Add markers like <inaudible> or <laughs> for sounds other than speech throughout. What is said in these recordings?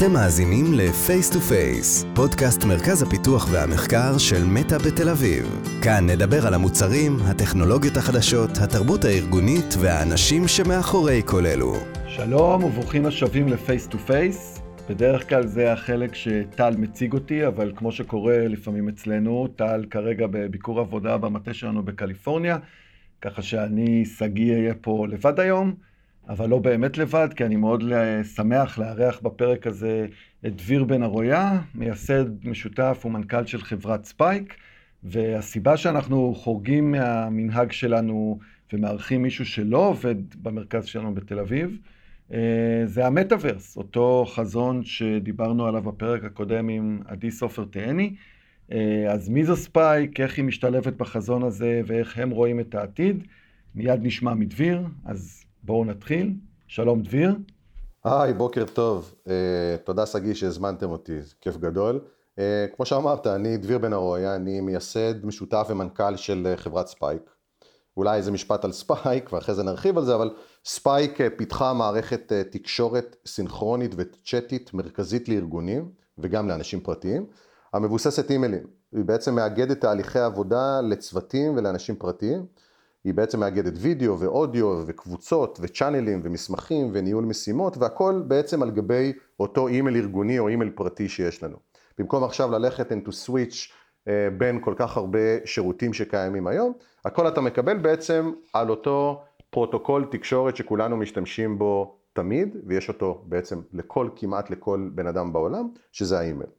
אתם מאזינים ל-Face to Face, פודקאסט מרכז הפיתוח והמחקר של מטא בתל אביב. כאן נדבר על המוצרים, הטכנולוגיות החדשות, התרבות הארגונית והאנשים שמאחורי כל אלו. שלום וברוכים השבים ל-Face to Face. בדרך כלל זה החלק שטל מציג אותי, אבל כמו שקורה לפעמים אצלנו, טל כרגע בביקור עבודה במטה שלנו בקליפורניה, ככה שאני, שגיא, אהיה פה לבד היום. אבל לא באמת לבד, כי אני מאוד שמח לארח בפרק הזה את דביר בן ארויה, מייסד משותף ומנכ"ל של חברת ספייק, והסיבה שאנחנו חורגים מהמנהג שלנו ומארחים מישהו שלא עובד במרכז שלנו בתל אביב, אה, זה המטאוורס, אותו חזון שדיברנו עליו בפרק הקודם עם עדי סופר תהני. אה, אז מי זו ספייק, איך היא משתלבת בחזון הזה? ואיך הם רואים את העתיד, מיד נשמע מדביר, אז בואו נתחיל. שלום דביר. היי, בוקר טוב. אה, תודה שגיא שהזמנתם אותי, זה כיף גדול. אה, כמו שאמרת, אני דביר בן ארויה, אני מייסד, משותף ומנכ"ל של אה, חברת ספייק. אולי איזה משפט על ספייק, ואחרי זה נרחיב על זה, אבל ספייק פיתחה מערכת תקשורת סינכרונית וצ'אטית מרכזית לארגונים, וגם לאנשים פרטיים, המבוססת אימיילים. היא בעצם מאגדת תהליכי עבודה לצוותים ולאנשים פרטיים. היא בעצם מאגדת וידאו ואודיו וקבוצות וצ'אנלים ומסמכים וניהול משימות והכל בעצם על גבי אותו אימייל ארגוני או אימייל פרטי שיש לנו. במקום עכשיו ללכת into switch אה, בין כל כך הרבה שירותים שקיימים היום, הכל אתה מקבל בעצם על אותו פרוטוקול תקשורת שכולנו משתמשים בו תמיד, ויש אותו בעצם לכל, כמעט לכל בן אדם בעולם, שזה האימייל.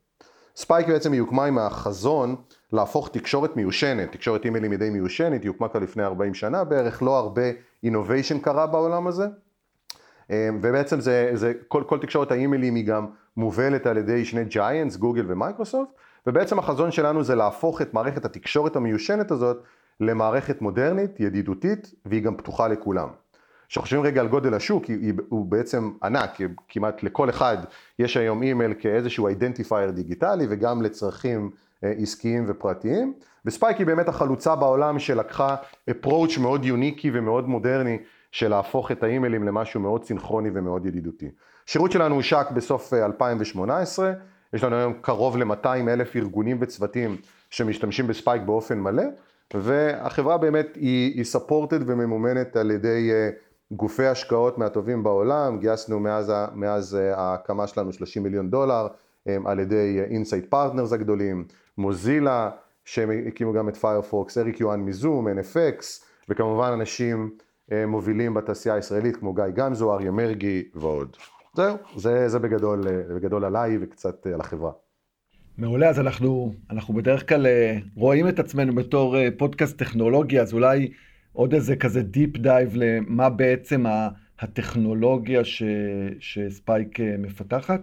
ספייק בעצם היא הוקמה עם החזון להפוך תקשורת מיושנת, תקשורת אימיילים מדי מיושנת, היא הוקמה כבר לפני 40 שנה בערך, לא הרבה innovation קרה בעולם הזה. אמ, ובעצם זה, זה כל, כל תקשורת האימיילים היא גם מובלת על ידי שני giants, גוגל ומייקרוסופט, ובעצם החזון שלנו זה להפוך את מערכת התקשורת המיושנת הזאת למערכת מודרנית, ידידותית, והיא גם פתוחה לכולם. כשחושבים רגע על גודל השוק, הוא בעצם ענק, כמעט לכל אחד יש היום אימייל כאיזשהו identifier דיגיטלי וגם לצרכים עסקיים ופרטיים, וספייק היא באמת החלוצה בעולם שלקחה approach מאוד יוניקי ומאוד מודרני של להפוך את האימיילים למשהו מאוד סינכרוני ומאוד ידידותי. השירות שלנו הושק בסוף 2018, אה, יש לנו היום קרוב ל-200 אלף ארגונים וצוותים שמשתמשים בספייק באופן מלא, והחברה באמת היא, היא supported וממומנת על ידי אה, גופי השקעות מהטובים בעולם, גייסנו מאז, מאז אה, ההקמה שלנו 30 מיליון דולר על ידי Insight Partners הגדולים, מוזילה, שהם הקימו גם את פיירפוקס, אריק יואן מזום, NFX, וכמובן אנשים אה, מובילים בתעשייה הישראלית כמו גיא גמזו, אריה מרגי ועוד. זהו, זה, זה בגדול, אה, בגדול עליי וקצת על החברה. מעולה, אז אנחנו, אנחנו בדרך כלל רואים את עצמנו בתור פודקאסט טכנולוגי, אז אולי עוד איזה כזה deep dive למה בעצם הטכנולוגיה ש, שספייק אה, מפתחת?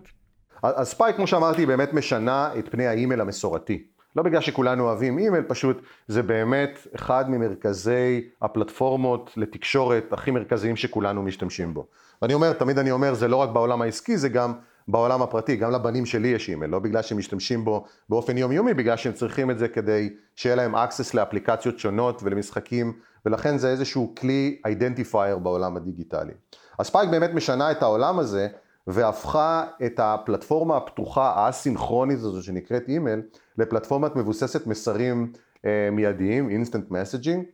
אז ספייק, כמו שאמרתי, באמת משנה את פני האימייל המסורתי. לא בגלל שכולנו אוהבים אימייל, פשוט זה באמת אחד ממרכזי הפלטפורמות לתקשורת הכי מרכזיים שכולנו משתמשים בו. ואני אומר, תמיד אני אומר, זה לא רק בעולם העסקי, זה גם בעולם הפרטי, גם לבנים שלי יש אימייל, לא בגלל שהם משתמשים בו באופן יומיומי, בגלל שהם צריכים את זה כדי שיהיה להם access לאפליקציות שונות ולמשחקים ולכן זה איזשהו כלי identifier בעולם הדיגיטלי. אז ספייק באמת משנה את העולם הזה והפכה את הפלטפורמה הפתוחה האסינכרונית הזו שנקראת אימייל לפלטפורמת מבוססת מסרים אה, מיידיים, instant messaging,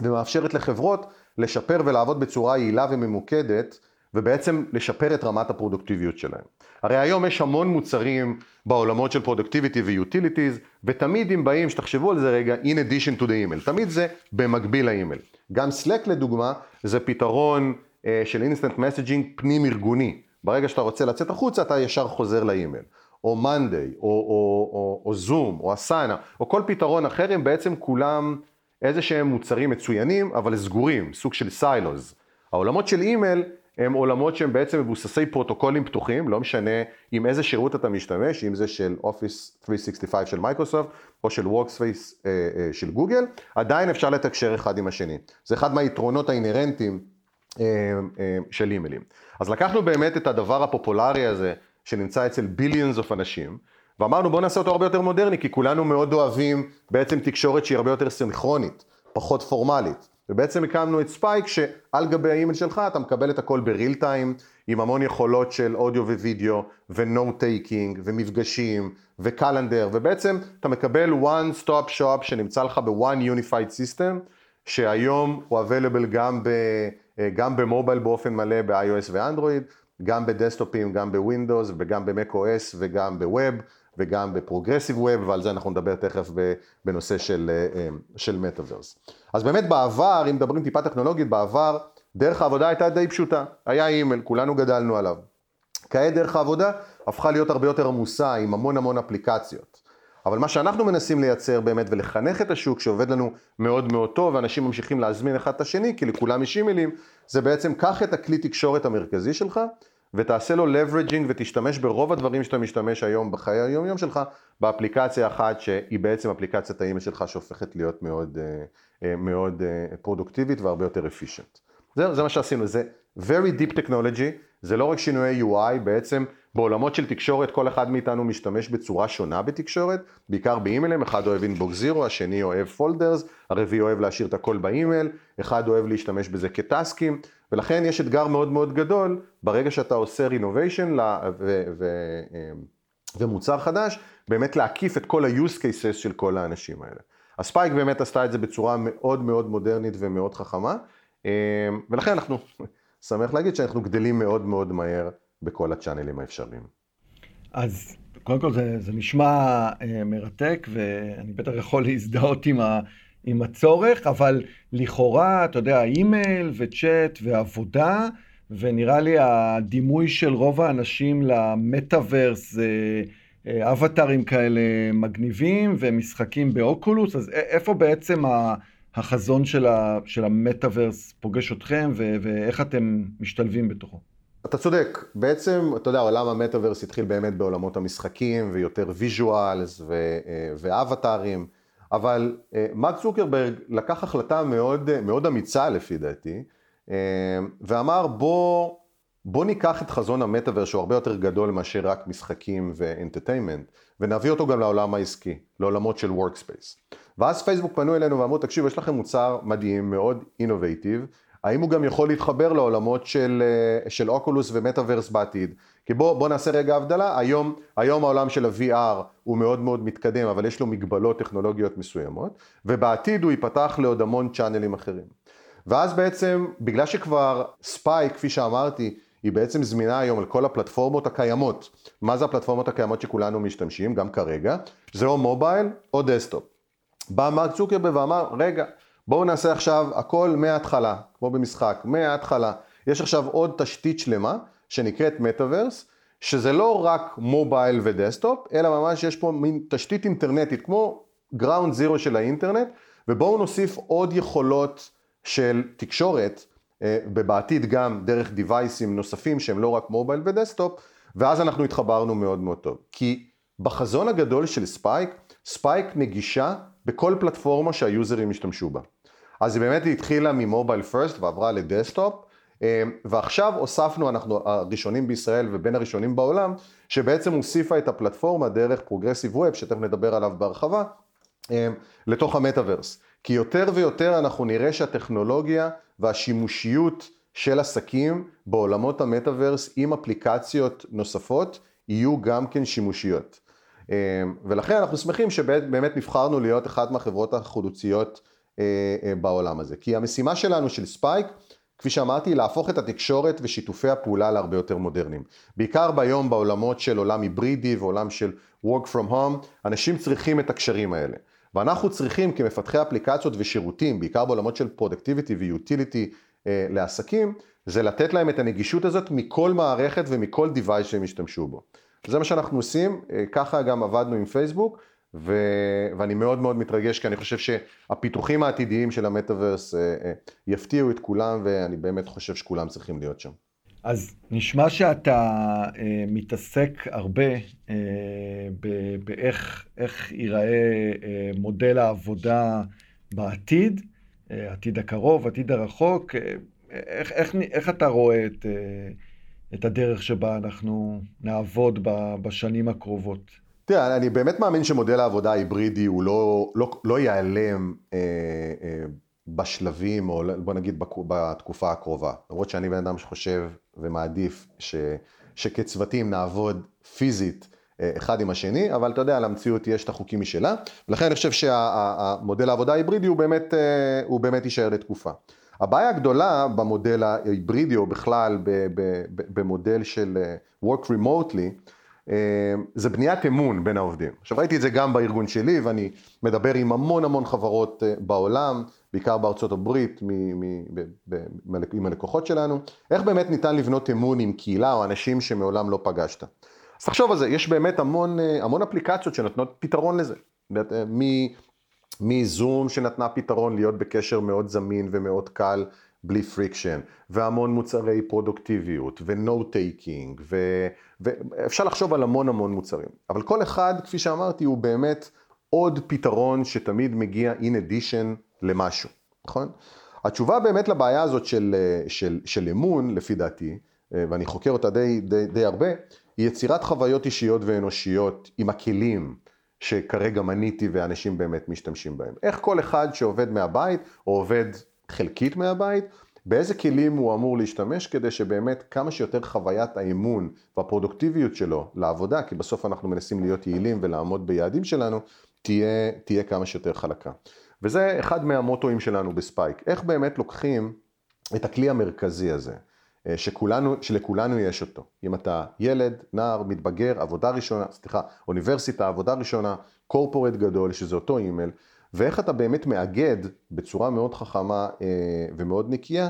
ומאפשרת לחברות לשפר ולעבוד בצורה יעילה וממוקדת ובעצם לשפר את רמת הפרודוקטיביות שלהם. הרי היום יש המון מוצרים בעולמות של productivity ו utilities, ותמיד אם באים, שתחשבו על זה רגע, in addition to the email, תמיד זה במקביל לאימייל. גם Slack לדוגמה, זה פתרון אה, של instant messaging פנים ארגוני. ברגע שאתה רוצה לצאת החוצה, אתה ישר חוזר לאימייל. או מאנדיי, או, או, או, או זום, או אסנה, או כל פתרון אחר, הם בעצם כולם איזה שהם מוצרים מצוינים, אבל סגורים, סוג של silos. העולמות של אימייל הם עולמות שהם בעצם מבוססי פרוטוקולים פתוחים, לא משנה עם איזה שירות אתה משתמש, אם זה של Office 365 של מייקרוסופט או של Workspace אה, אה, של גוגל, עדיין אפשר לתקשר אחד עם השני. זה אחד מהיתרונות האינהרנטיים של אימיילים. אז לקחנו באמת את הדבר הפופולרי הזה, שנמצא אצל billions of אנשים, ואמרנו בואו נעשה אותו הרבה יותר מודרני, כי כולנו מאוד אוהבים בעצם תקשורת שהיא הרבה יותר סינכרונית, פחות פורמלית. ובעצם הקמנו את ספייק שעל גבי האימייל שלך אתה מקבל את הכל ב real time עם המון יכולות של אודיו ווידאו ו note taking ומפגשים ו calendar ובעצם אתה מקבל one stop shop שנמצא לך ב-one unified system שהיום הוא available גם, ב, גם במובייל באופן מלא ב-iOS ואנדרואיד גם בדסקטופים, גם בווינדוס וגם ב-macOS וגם ב web וגם ב progressive web, ועל זה אנחנו נדבר תכף בנושא של, אה, של מטאוורס. אז באמת בעבר, אם מדברים טיפה טכנולוגית, בעבר דרך העבודה הייתה די פשוטה, היה אימייל, כולנו גדלנו עליו. כעת דרך העבודה הפכה להיות הרבה יותר עמוסה עם המון המון אפליקציות. אבל מה שאנחנו מנסים לייצר באמת ולחנך את השוק שעובד לנו מאוד מאוד טוב ואנשים ממשיכים להזמין אחד את השני כי לכולם יש אימיילים זה בעצם קח את הכלי תקשורת המרכזי שלך ותעשה לו leveraging ותשתמש ברוב הדברים שאתה משתמש היום בחיי היום יום שלך באפליקציה אחת שהיא בעצם אפליקציית האימייל שלך שהופכת להיות מאוד, אה, אה, מאוד פרודוקטיבית אה, והרבה יותר efficient. זה, זה מה שעשינו, זה very deep technology, זה לא רק שינויי UI, בעצם בעולמות של תקשורת כל אחד מאיתנו משתמש בצורה שונה בתקשורת, בעיקר באימיילים, אחד אוהב inbox zero, השני אוהב folders, הרביעי אוהב להשאיר את הכל באימייל, אחד אוהב להשתמש בזה כטסקים, ולכן יש אתגר מאוד מאוד גדול, ברגע שאתה עושה renovation ומוצר חדש, באמת להקיף את כל ה-use cases של כל האנשים האלה. הספייק באמת עשתה את זה בצורה מאוד מאוד מודרנית ומאוד חכמה, אה, ולכן אנחנו, <laughs> שמח להגיד שאנחנו גדלים מאוד מאוד מהר בכל הצ'אנלים האפשריים. אז קודם כל זה, זה נשמע אה, מרתק, ואני בטח יכול להזדהות עם, ה, עם הצורך, אבל לכאורה, אתה יודע, אימייל וצ'אט ועבודה, ונראה לי הדימוי של רוב האנשים למטאוורס זה אה, אבטארים כאלה מגניבים ומשחקים באוקולוס, אז איפה בעצם ה... החזון של, ה, של המטאוורס פוגש אתכם ו, ואיך אתם משתלבים בתוכו? אתה צודק, בעצם, אתה יודע, עולם המטאוורס התחיל באמת בעולמות המשחקים ויותר visuals אה, ואבטארים, אבל אה, מרק צוקרברג לקח החלטה מאוד, מאוד אמיצה לפי דעתי, אה, ואמר בוא, בוא ניקח את חזון המטאוורס שהוא הרבה יותר גדול מאשר רק משחקים ו entertainment, ונביא אותו גם לעולם העסקי, לעולמות של workspace. ואז פייסבוק פנו אלינו ואמרו, תקשיב, יש לכם מוצר מדהים, מאוד innovative, האם הוא גם יכול להתחבר לעולמות של, אה, של אוקולוס ומטאוורס בעתיד? כי בוא, בוא נעשה רגע הבדלה, היום, היום העולם של ה-VR הוא מאוד מאוד מתקדם, אבל יש לו מגבלות טכנולוגיות מסוימות, ובעתיד הוא ייפתח לעוד המון צ'אנלים אחרים. ואז בעצם, בגלל שכבר ספייק, כפי שאמרתי, היא בעצם זמינה היום על כל הפלטפורמות הקיימות. מה זה הפלטפורמות הקיימות שכולנו משתמשים, גם כרגע? זה או מובייל או דסקטופ. בא מרק צוקרברג ואמר, רגע, בואו נעשה עכשיו הכל מההתחלה, כמו במשחק, מההתחלה. יש עכשיו עוד תשתית שלמה שנקראת מטאוורס, שזה לא רק מובייל ודסקטופ, אלא ממש יש פה מין תשתית אינטרנטית, כמו ground zero של האינטרנט, ובואו נוסיף עוד יכולות של תקשורת, אה, ובעתיד גם דרך דיווייסים נוספים שהם לא רק מובייל ודסקטופ, ואז אנחנו התחברנו מאוד מאוד טוב. כי בחזון הגדול של ספייק, ספייק נגישה בכל פלטפורמה שהיוזרים ישתמשו בה. אז היא באמת התחילה מ mobile first ועברה לדסקטופ, אה, ועכשיו הוספנו, אנחנו הראשונים בישראל ובין הראשונים בעולם, שבעצם הוסיפה את הפלטפורמה דרך progressive web, שתכף נדבר עליו בהרחבה, אה, לתוך המטאוורס. כי יותר ויותר אנחנו נראה שהטכנולוגיה והשימושיות של עסקים בעולמות המטאוורס עם אפליקציות נוספות יהיו גם כן שימושיות. אה, ולכן אנחנו שמחים שבאמת נבחרנו להיות אחת מהחברות החלוציות בעולם הזה. כי המשימה שלנו של ספייק, כפי שאמרתי, להפוך את התקשורת ושיתופי הפעולה להרבה יותר מודרניים. בעיקר ביום בעולמות של עולם היברידי ועולם של work from home, אנשים צריכים את הקשרים האלה. ואנחנו צריכים כמפתחי אפליקציות ושירותים, בעיקר בעולמות של productivity ו utility אה, לעסקים, זה לתת להם את הנגישות הזאת מכל מערכת ומכל device שהם ישתמשו בו. זה מה שאנחנו עושים, אה, ככה גם עבדנו עם פייסבוק, ו... ואני מאוד מאוד מתרגש, כי אני חושב שהפיתוחים העתידיים של המטאוורס אה, אה, יפתיעו את כולם, ואני באמת חושב שכולם צריכים להיות שם. אז נשמע שאתה אה, מתעסק הרבה אה, באיך ייראה אה, מודל העבודה בעתיד, אה, עתיד הקרוב, עתיד הרחוק. אה, איך, איך, איך אתה רואה את, אה, את הדרך שבה אנחנו נעבוד בשנים הקרובות? תראה, אני באמת מאמין שמודל העבודה ההיברידי הוא לא, לא, לא ייעלם אה, אה, בשלבים, או בוא נגיד בתקופה הקרובה. למרות שאני בן אדם שחושב ומעדיף ש, שכצוותים נעבוד פיזית אה, אחד עם השני, אבל אתה יודע, למציאות יש את החוקים משלה, ולכן אני חושב שהמודל העבודה ההיברידי הוא באמת, אה, הוא באמת יישאר לתקופה. הבעיה הגדולה במודל ההיברידי, או בכלל במודל של אה, work remotely, זה בניית אמון בין העובדים. עכשיו ראיתי את זה גם בארגון שלי, ואני מדבר עם המון המון חברות בעולם, בעיקר בארצות הברית, מ- מ- ב- ב- עם הלקוחות שלנו, איך באמת ניתן לבנות אמון עם קהילה או אנשים שמעולם לא פגשת. אז תחשוב על זה, יש באמת המון, אה, המון אפליקציות שנותנות פתרון לזה. אה, מ-Zoom שנתנה פתרון להיות בקשר מאוד זמין ומאוד קל בלי friction, והמון מוצרי פרודוקטיביות, ו-note taking, ואפשר לחשוב על המון המון מוצרים. אבל כל אחד, כפי שאמרתי, הוא באמת עוד פתרון שתמיד מגיע in addition למשהו, נכון? התשובה באמת לבעיה הזאת של, של, של אמון, לפי דעתי, ואני חוקר אותה די, די, די הרבה, היא יצירת חוויות אישיות ואנושיות עם הכלים שכרגע מניתי ואנשים באמת משתמשים בהם. איך כל אחד שעובד מהבית או עובד חלקית מהבית, באיזה כלים הוא אמור להשתמש כדי שבאמת כמה שיותר חוויית האמון והפרודוקטיביות שלו לעבודה, כי בסוף אנחנו מנסים להיות יעילים ולעמוד ביעדים שלנו, תהיה, תהיה כמה שיותר חלקה. וזה אחד מהמוטואים שלנו ב-Spike, איך באמת לוקחים את הכלי המרכזי הזה, שכולנו, שלכולנו יש אותו. אם אתה ילד, נער, מתבגר, עבודה ראשונה, סליחה, אוניברסיטה, עבודה ראשונה, corporate גדול, שזה אותו אימייל, ואיך אתה באמת מאגד בצורה מאוד חכמה אה, ומאוד נקייה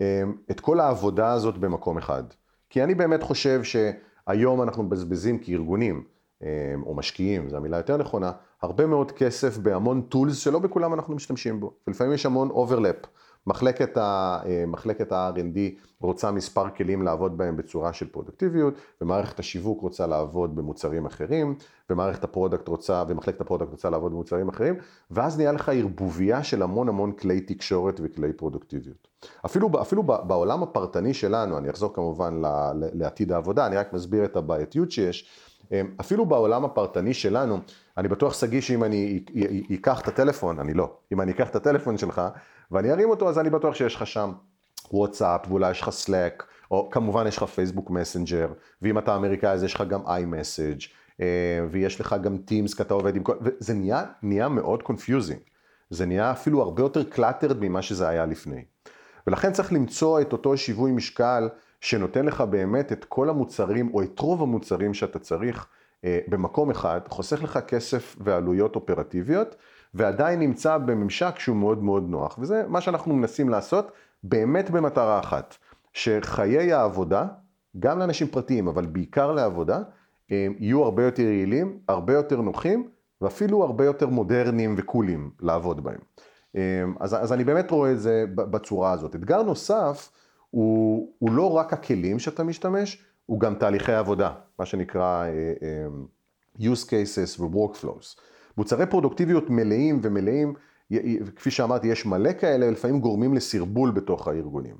אה, את כל העבודה הזאת במקום אחד. כי אני באמת חושב שהיום אנחנו מבזבזים כארגונים, או משקיעים, זו המילה יותר נכונה, הרבה מאוד כסף בהמון tools שלא בכולם אנחנו משתמשים בו, ולפעמים יש המון overlap. מחלקת ה-R&D אה, רוצה מספר כלים לעבוד בהם בצורה של פרודקטיביות, ומערכת השיווק רוצה לעבוד במוצרים אחרים, ומערכת ה product רוצה, ומחלקת ה product רוצה לעבוד במוצרים אחרים, ואז נהיה לך ערבוביה של המון המון כלי תקשורת וכלי פרודקטיביות. אפילו, אפילו בעולם הפרטני שלנו, אני אחזור כמובן לעתיד העבודה, אני רק מסביר את הבעייתיות שיש, אפילו בעולם הפרטני שלנו, אני בטוח שגיא שאם אני אקח את הטלפון, אני לא, אם אני אקח את הטלפון שלך ואני ארים אותו, אז אני בטוח שיש לך שם וואטסאפ, ואולי יש לך Slack, או כמובן יש לך פייסבוק Messenger, ואם אתה אמריקאי אז יש לך גם iMessage, אה, ויש לך גם Teams כי אתה עובד עם כל... וזה נהיה, נהיה מאוד confusing. זה נהיה אפילו הרבה יותר cluttered ממה שזה היה לפני. ולכן צריך למצוא את אותו שיווי משקל שנותן לך באמת את כל המוצרים, או את רוב המוצרים שאתה צריך אה, במקום אחד, חוסך לך כסף ועלויות אופרטיביות, ועדיין נמצא בממשק שהוא מאוד מאוד נוח. וזה מה שאנחנו מנסים לעשות באמת במטרה אחת, שחיי העבודה, גם לאנשים פרטיים, אבל בעיקר לעבודה, יהיו הרבה יותר יעילים, הרבה יותר נוחים, ואפילו הרבה יותר מודרניים וקולים לעבוד בהם. אז, אז אני באמת רואה את זה בצורה הזאת. אתגר נוסף הוא, הוא לא רק הכלים שאתה משתמש, הוא גם תהליכי עבודה, מה שנקרא uh, use cases ו-workflows. מוצרי פרודוקטיביות מלאים ומלאים, כפי שאמרתי, יש מלא כאלה, לפעמים גורמים לסרבול בתוך הארגונים.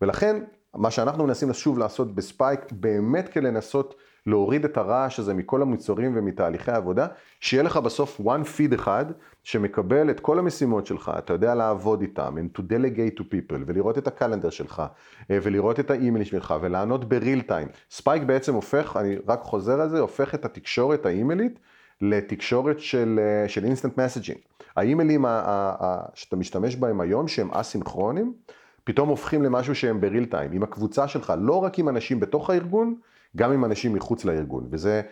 ולכן, מה שאנחנו מנסים שוב לעשות ב-Spike, באמת כדי לנסות להוריד את הרעש הזה מכל המוצרים ומתהליכי העבודה, שיהיה לך בסוף one feed אחד שמקבל את כל המשימות שלך, אתה יודע לעבוד איתם, and to delegate to people, ולראות את ה calendar שלך, אה, ולראות את האימייל שלך, ולענות ב real time. Spike בעצם הופך, אני רק חוזר על זה, הופך את התקשורת האימיילית לתקשורת של, אה, של instant messaging. האימיילים שאתה משתמש בהם היום, שהם אסינכרונים, פתאום הופכים למשהו שהם בריל טיים, עם הקבוצה שלך, לא רק עם אנשים בתוך הארגון, גם עם אנשים מחוץ לארגון, וזה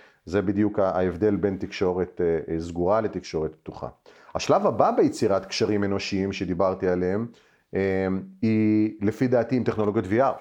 בדיוק ההבדל בין תקשורת אה, אה, סגורה לתקשורת פתוחה. השלב הבא ביצירת קשרים אנושיים שדיברתי עליהם, היא לפי דעתי עם טכנולוגיות VR.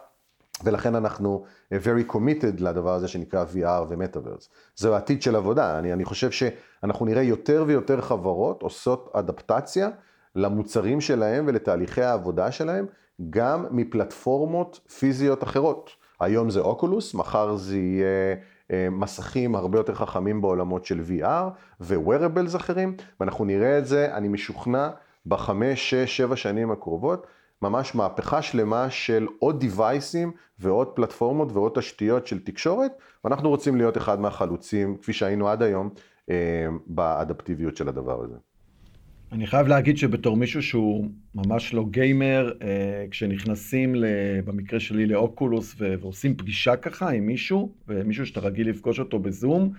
ולכן אנחנו אה, very committed לדבר הזה שנקרא VR ו-Metaverse. זהו העתיד של עבודה, אני, אני חושב שאנחנו נראה יותר ויותר חברות עושות אדפטציה למוצרים שלהם ולתהליכי העבודה שלהם, גם מפלטפורמות פיזיות אחרות. היום זה אוקולוס, מחר זה יהיה אה, מסכים הרבה יותר חכמים בעולמות של VR ו-Wearables אחרים, ואנחנו נראה את זה, אני משוכנע, בחמש, שש, שבע שנים הקרובות. ממש מהפכה שלמה של עוד דיווייסים ועוד פלטפורמות ועוד תשתיות של תקשורת, ואנחנו רוצים להיות אחד מהחלוצים, כפי שהיינו עד היום, אה, באדפטיביות של הדבר הזה. אני חייב להגיד שבתור מישהו שהוא ממש לא גיימר, אה, כשנכנסים, במקרה שלי, לאוקולוס ועושים פגישה ככה עם מישהו, ומישהו שאתה רגיל לפגוש אותו בזום,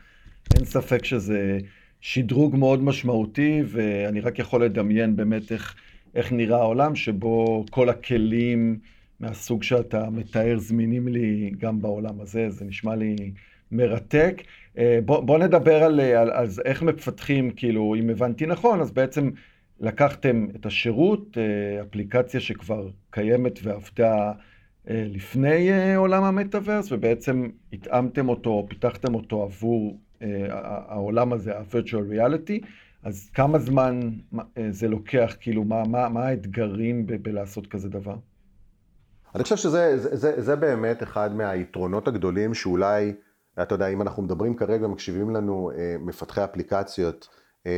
אין ספק שזה שדרוג מאוד משמעותי, ואני רק יכול לדמיין באמת איך, איך נראה העולם שבו כל הכלים מהסוג שאתה מתאר זמינים לי גם בעולם הזה, זה נשמע לי מרתק. אה, בוא, בוא נדבר על, על, על איך מפתחים, כאילו, אם הבנתי נכון, אז בעצם לקחתם את השירות, אה, אפליקציה שכבר קיימת ועבדה אה, לפני עולם המטאוורס, ובעצם התאמתם אותו, פיתחתם אותו עבור העולם הזה, ה-virtual reality. אז כמה זמן זה לוקח, כאילו, מה, מה, מה האתגרים ב- בלעשות כזה דבר? אני חושב שזה זה, זה, זה באמת אחד מהיתרונות הגדולים שאולי אתה יודע, אם אנחנו מדברים כרגע, מקשיבים לנו אה, מפתחי אפליקציות, אה,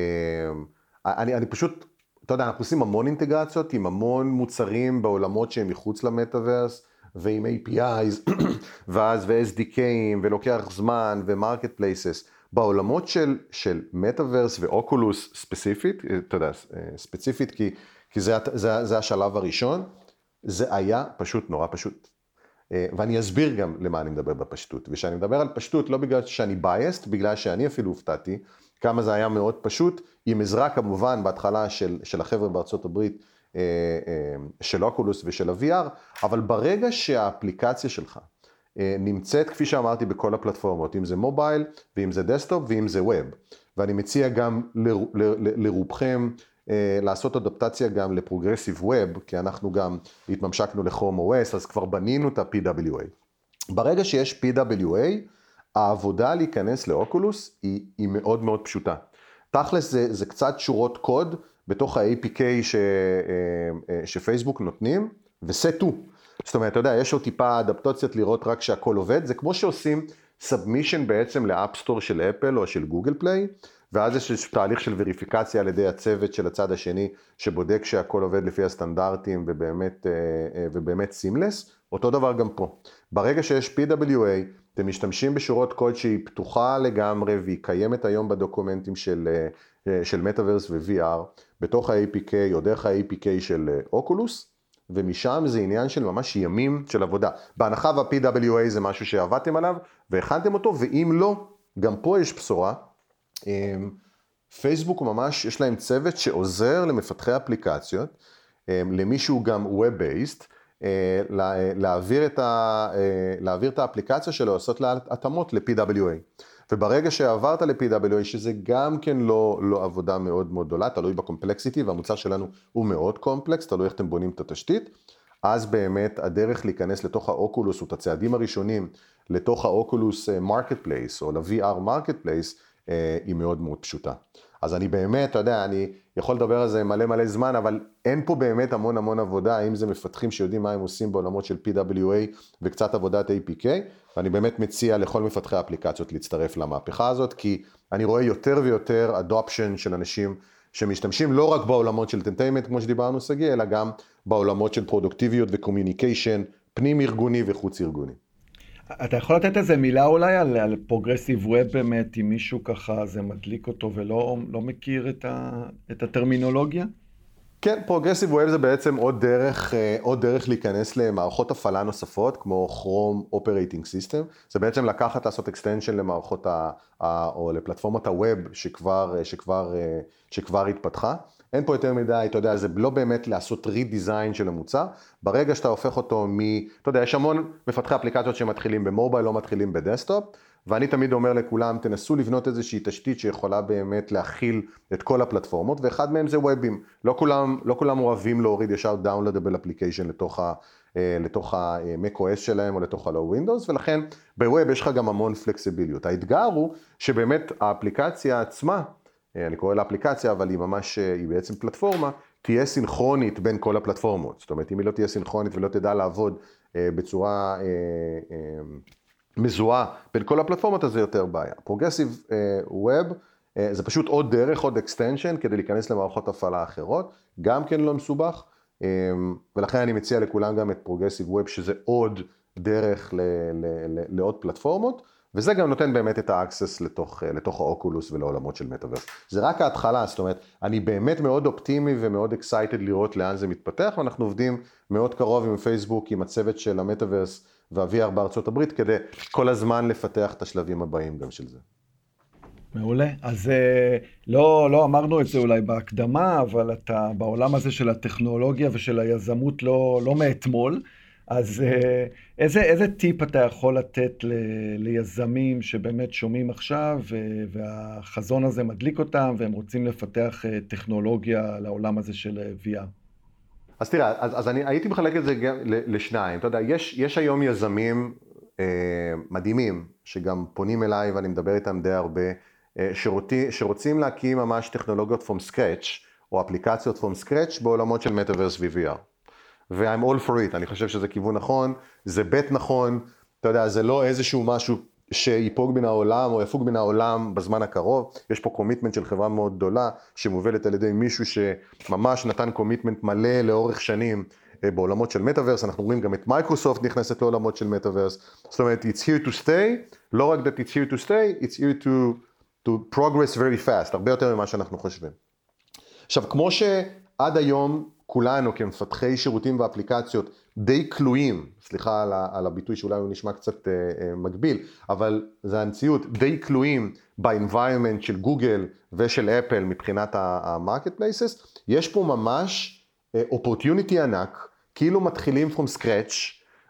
אני, אני פשוט, אתה יודע, אנחנו עושים המון אינטגרציות עם המון מוצרים בעולמות שהם מחוץ ל-metaverse, ועם APIs, <clears throat> ואז ו-SDKים, ולוקח זמן, ו market places. בעולמות של, של מטאוורס ואוקולוס ספציפית, אתה יודע, אה, ספציפית כי, כי זה, זה, זה השלב הראשון, זה היה פשוט נורא פשוט. אה, ואני אסביר גם למה אני מדבר בפשטות. וכשאני מדבר על פשטות, לא בגלל שאני biased, בגלל שאני אפילו הופתעתי, כמה זה היה מאוד פשוט, עם עזרה כמובן בהתחלה של, של החבר'ה בארצות הברית, אה, אה, של אוקולוס ושל ה-VR, אבל ברגע שהאפליקציה שלך נמצאת, כפי שאמרתי, בכל הפלטפורמות, אם זה מובייל, ואם זה desktop, ואם זה web. ואני מציע גם לרובכם לעשות אדפטציה גם ל progressive web, כי אנחנו גם התממשקנו ל-Chrome OS, אז כבר בנינו את ה-PWA. ברגע שיש PWA, העבודה להיכנס לאוקולוס היא, היא מאוד מאוד פשוטה. תכלס זה, זה קצת שורות קוד בתוך ה-APK ש, אה, אה, שפייסבוק נותנים, וזהו. זאת אומרת, אתה יודע, יש עוד טיפה אדפטציות לראות רק שהכל עובד, זה כמו שעושים submission בעצם ל-App Store של אפל או של Google Play, ואז יש תהליך של וריפיקציה על ידי הצוות של הצד השני, שבודק שהכל עובד לפי הסטנדרטים ובאמת, אה, אה, ובאמת seamless, אותו דבר גם פה. ברגע שיש PWA, אתם משתמשים בשורות קוד שהיא פתוחה לגמרי והיא קיימת היום ב documentים של, אה, של Metaverse ו-VR, בתוך ה-APK או דרך ה-APK של Oculus, ומשם זה עניין של ממש ימים של עבודה. בהנחה וה-PWA זה משהו שעבדתם עליו והכנתם אותו, ואם לא, גם פה יש בשורה, פייסבוק ממש, יש להם צוות שעוזר למפתחי אפליקציות, אמ, למי שהוא גם Web-Based, אה, להעביר את, ה, אה, להעביר את האפליקציה שלו, לעשות לה התאמות ל-PWA. וברגע שעברת ל-PWA, שזה גם כן לא, לא עבודה מאוד מאוד גדולה, תלוי בקומפלקסיטי, והמוצר שלנו הוא מאוד קומפלקס, תלוי איך אתם בונים את התשתית, אז באמת הדרך להיכנס לתוך ה-Oculus, או את הצעדים הראשונים לתוך ה-Oculus market place, או ל-VR market place, אה, היא מאוד מאוד פשוטה. אז אני באמת, אתה יודע, אני יכול לדבר על זה מלא מלא זמן, אבל אין פה באמת המון המון עבודה, אם זה מפתחים שיודעים מה הם עושים בעולמות של PWA וקצת עבודת APK, ואני באמת מציע לכל מפתחי האפליקציות להצטרף למהפכה הזאת, כי אני רואה יותר ויותר adoption של אנשים שמשתמשים לא רק בעולמות של entertainment, כמו שדיברנו שגיא, אלא גם בעולמות של פרודוקטיביות ו communication, פנים ארגוני וחוץ ארגוני. אתה יכול לתת איזה מילה אולי על, על progressive web באמת, אם מישהו ככה זה מדליק אותו ולא לא מכיר את, ה, את הטרמינולוגיה? כן, progressive web זה בעצם עוד דרך, אה, עוד דרך להיכנס למערכות הפעלה נוספות, כמו Chrome Operating System. זה בעצם לקחת, לעשות extension למערכות ה... ה או לפלטפורמות ה web שכבר, שכבר, אה, שכבר התפתחה. אין פה יותר מדי, אתה יודע, זה לא באמת לעשות redesign של המוצר. ברגע שאתה הופך אותו מ... אתה יודע, יש המון מפתחי אפליקציות שמתחילים ב mobile, לא מתחילים ב desktop, ואני תמיד אומר לכולם, תנסו לבנות איזושהי תשתית שיכולה באמת להכיל את כל הפלטפורמות, ואחד מהם זה webים. לא כולם, לא כולם אוהבים להוריד ישר Downloadable Application לתוך ה... אה, לתוך ה-MacOS שלהם או לתוך ה-Low Windows, ולכן ב-web יש לך גם המון flexibility. האתגר הוא שבאמת האפליקציה עצמה, אה, אני קורא לה אפליקציה, אבל היא ממש, אה, היא בעצם פלטפורמה, תהיה סינכרונית בין כל הפלטפורמות. זאת אומרת, אם היא לא תהיה סינכרונית ולא תדע לעבוד אה, בצורה מזוהה בין כל הפלטפורמות, אז זה יותר בעיה. progressive web זה פשוט עוד דרך, עוד extension, כדי להיכנס למערכות הפעלה אחרות, גם כן לא מסובך, ולכן אני מציע לכולם גם את progressive web, שזה עוד דרך לעוד פלטפורמות. וזה גם נותן באמת את ה-access לתוך, לתוך האוקולוס ולעולמות של מטאוורס. זה רק ההתחלה, זאת אומרת, אני באמת מאוד אופטימי ומאוד excited לראות לאן זה מתפתח, ואנחנו עובדים מאוד קרוב עם פייסבוק, עם הצוות של המטאוורס וה-VR בארצות הברית, כדי כל הזמן לפתח את השלבים הבאים גם של זה. מעולה. אז אה, לא, לא אמרנו את זה אולי בהקדמה, אבל אתה בעולם הזה של הטכנולוגיה ושל היזמות לא, לא מאתמול. אז אה, איזה, איזה טיפ אתה יכול לתת ל, ליזמים שבאמת שומעים עכשיו, והחזון הזה מדליק אותם, והם רוצים לפתח אה, טכנולוגיה לעולם הזה של VR? אז תראה, אז, אז אני הייתי מחלק את זה גם לשניים. אתה יודע, יש, יש היום יזמים אה, מדהימים, שגם פונים אליי ואני מדבר איתם די הרבה, אה, שירותים, שרוצים להקים ממש טכנולוגיות from scratch, או אפליקציות from scratch בעולמות של Metaverse ו-VR. ו-I'm all for it, אני חושב שזה כיוון נכון, זה בית נכון, אתה יודע, זה לא איזשהו משהו שיפוג מן העולם או יפוג מן העולם בזמן הקרוב, יש פה commitment של חברה מאוד גדולה שמובלת על ידי מישהו שממש נתן commitment מלא לאורך שנים אה, בעולמות של מטאוורס, אנחנו רואים גם את מייקרוסופט נכנסת לעולמות של מטאוורס, זאת אומרת it's here to stay, לא רק that it's here to stay, it's here to to progress very fast, הרבה יותר ממה שאנחנו חושבים. עכשיו, כמו שעד היום כולנו כמפתחי שירותים ואפליקציות די כלואים, סליחה על, הביטוי שאולי הוא נשמע קצת uh, uh, מגביל, אבל זה המציאות, די כלואים ב-environment של גוגל ושל אפל מבחינת ה-market places, יש פה ממש uh, opportunity ענק, כאילו מתחילים from scratch,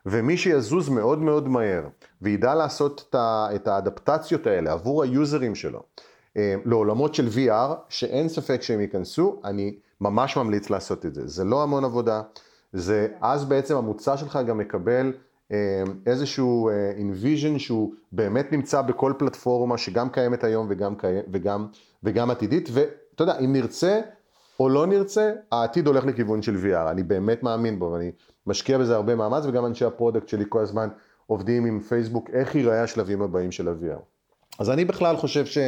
ומי שיזוז מאוד מאוד מהר וידע לעשות את האדפטציות האלה עבור היוזרים שלו אה, לעולמות של VR, שאין ספק שהם ייכנסו, אני ממש ממליץ לעשות את זה. זה לא המון עבודה, זה אז בעצם המוצר שלך גם מקבל אה, איזשהו envision אה, שהוא באמת נמצא בכל פלטפורמה שגם קיימת היום וגם, וגם, וגם עתידית, ואתה יודע, אם נרצה או לא נרצה, העתיד הולך לכיוון של VR, אני באמת מאמין בו ואני משקיע בזה הרבה מאמץ וגם אנשי ה-product שלי כל הזמן עובדים עם פייסבוק, איך ייראה השלבים הבאים של ה-VR. אז אני בכלל חושב ש...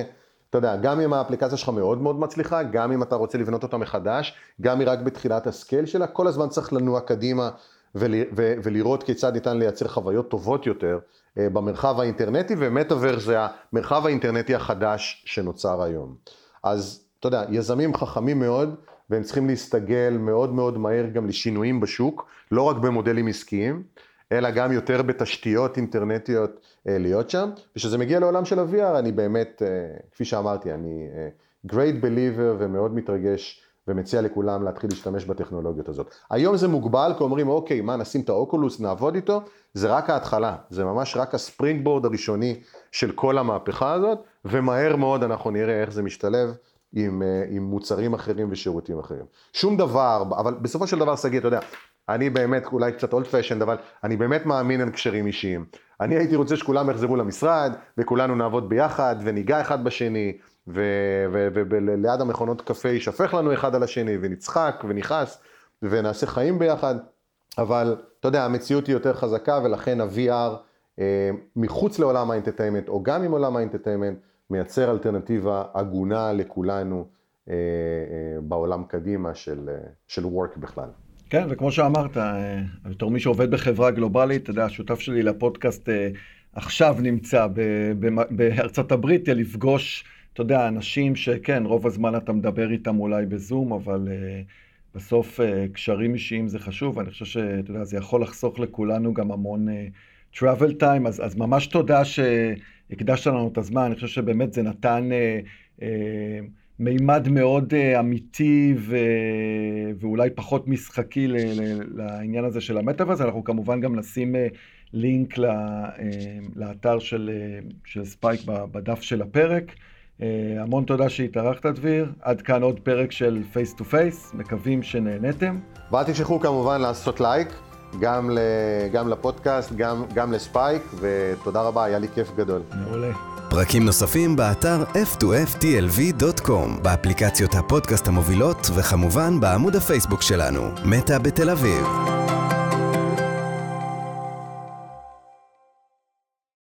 אתה יודע, גם אם האפליקציה שלך מאוד מאוד מצליחה, גם אם אתה רוצה לבנות אותה מחדש, גם היא רק בתחילת ה-scale שלה, כל הזמן צריך לנוע קדימה ולראות כיצד ניתן לייצר חוויות טובות יותר אה, במרחב האינטרנטי, ומטאוורס זה המרחב האינטרנטי החדש שנוצר היום. אז אתה יודע, יזמים חכמים מאוד, והם צריכים להסתגל מאוד מאוד מהר גם לשינויים בשוק, לא רק במודלים עסקיים, אלא גם יותר בתשתיות אינטרנטיות אה, להיות שם. וכשזה מגיע לעולם של ה-VR, אני באמת, אה, כפי שאמרתי, אני אה, great believer ומאוד מתרגש ומציע לכולם להתחיל להשתמש בטכנולוגיות הזאת. היום זה מוגבל, כי אומרים, אוקיי, מה, נשים את האוקולוס, נעבוד איתו? זה רק ההתחלה, זה ממש רק הספרינג בורד הראשוני של כל המהפכה הזאת, ומהר מאוד אנחנו נראה איך זה משתלב עם, אה, עם מוצרים אחרים ושירותים אחרים. שום דבר, אבל בסופו של דבר, שגיא, אתה יודע, אני באמת, אולי קצת אולד פשנד, אבל אני באמת מאמין על קשרים אישיים. אני הייתי רוצה שכולם יחזרו למשרד, וכולנו נעבוד ביחד, וניגע אחד בשני, וליד המכונות קפה יישפך לנו אחד על השני, ונצחק, ונכעס, ונעשה חיים ביחד, אבל אתה יודע, המציאות היא יותר חזקה, ולכן ה-VR אה, מחוץ לעולם ה-entertainment, או גם עם עולם ה-entertainment, מייצר אלטרנטיבה הגונה לכולנו אה, אה, בעולם קדימה של, אה, של work בכלל. כן, וכמו שאמרת, אה, בתור מי שעובד בחברה גלובלית, אתה יודע, השותף שלי לפודקאסט אה, עכשיו נמצא בארצות הברית, לפגוש, אתה יודע, אנשים שכן, רוב הזמן אתה מדבר איתם אולי בזום, אבל אה, בסוף קשרים אישיים זה חשוב, ואני חושב שאתה יודע, זה יכול לחסוך לכולנו גם המון travel time, אז, אז ממש תודה שהקדשת לנו את הזמן, אני חושב שבאמת זה נתן... מימד מאוד uh, אמיתי ו... ואולי פחות משחקי ל... לעניין הזה של המטאוורס. אנחנו כמובן גם נשים uh, לינק ל... uh, לאתר של, של ספייק בדף של הפרק. המון תודה שהתארחת, דביר. עד כאן עוד פרק של Face to Face, מקווים שנהנתם. ואל תשכחו כמובן לעשות לייק, גם, ל... גם לפודקאסט, גם, גם ל-Spike, ותודה רבה, היה לי כיף גדול. מעולה. פרקים נוספים באתר f2ftlv.com, באפליקציות הפודקאסט המובילות, וכמובן בעמוד הפייסבוק שלנו, מטא בתל אביב.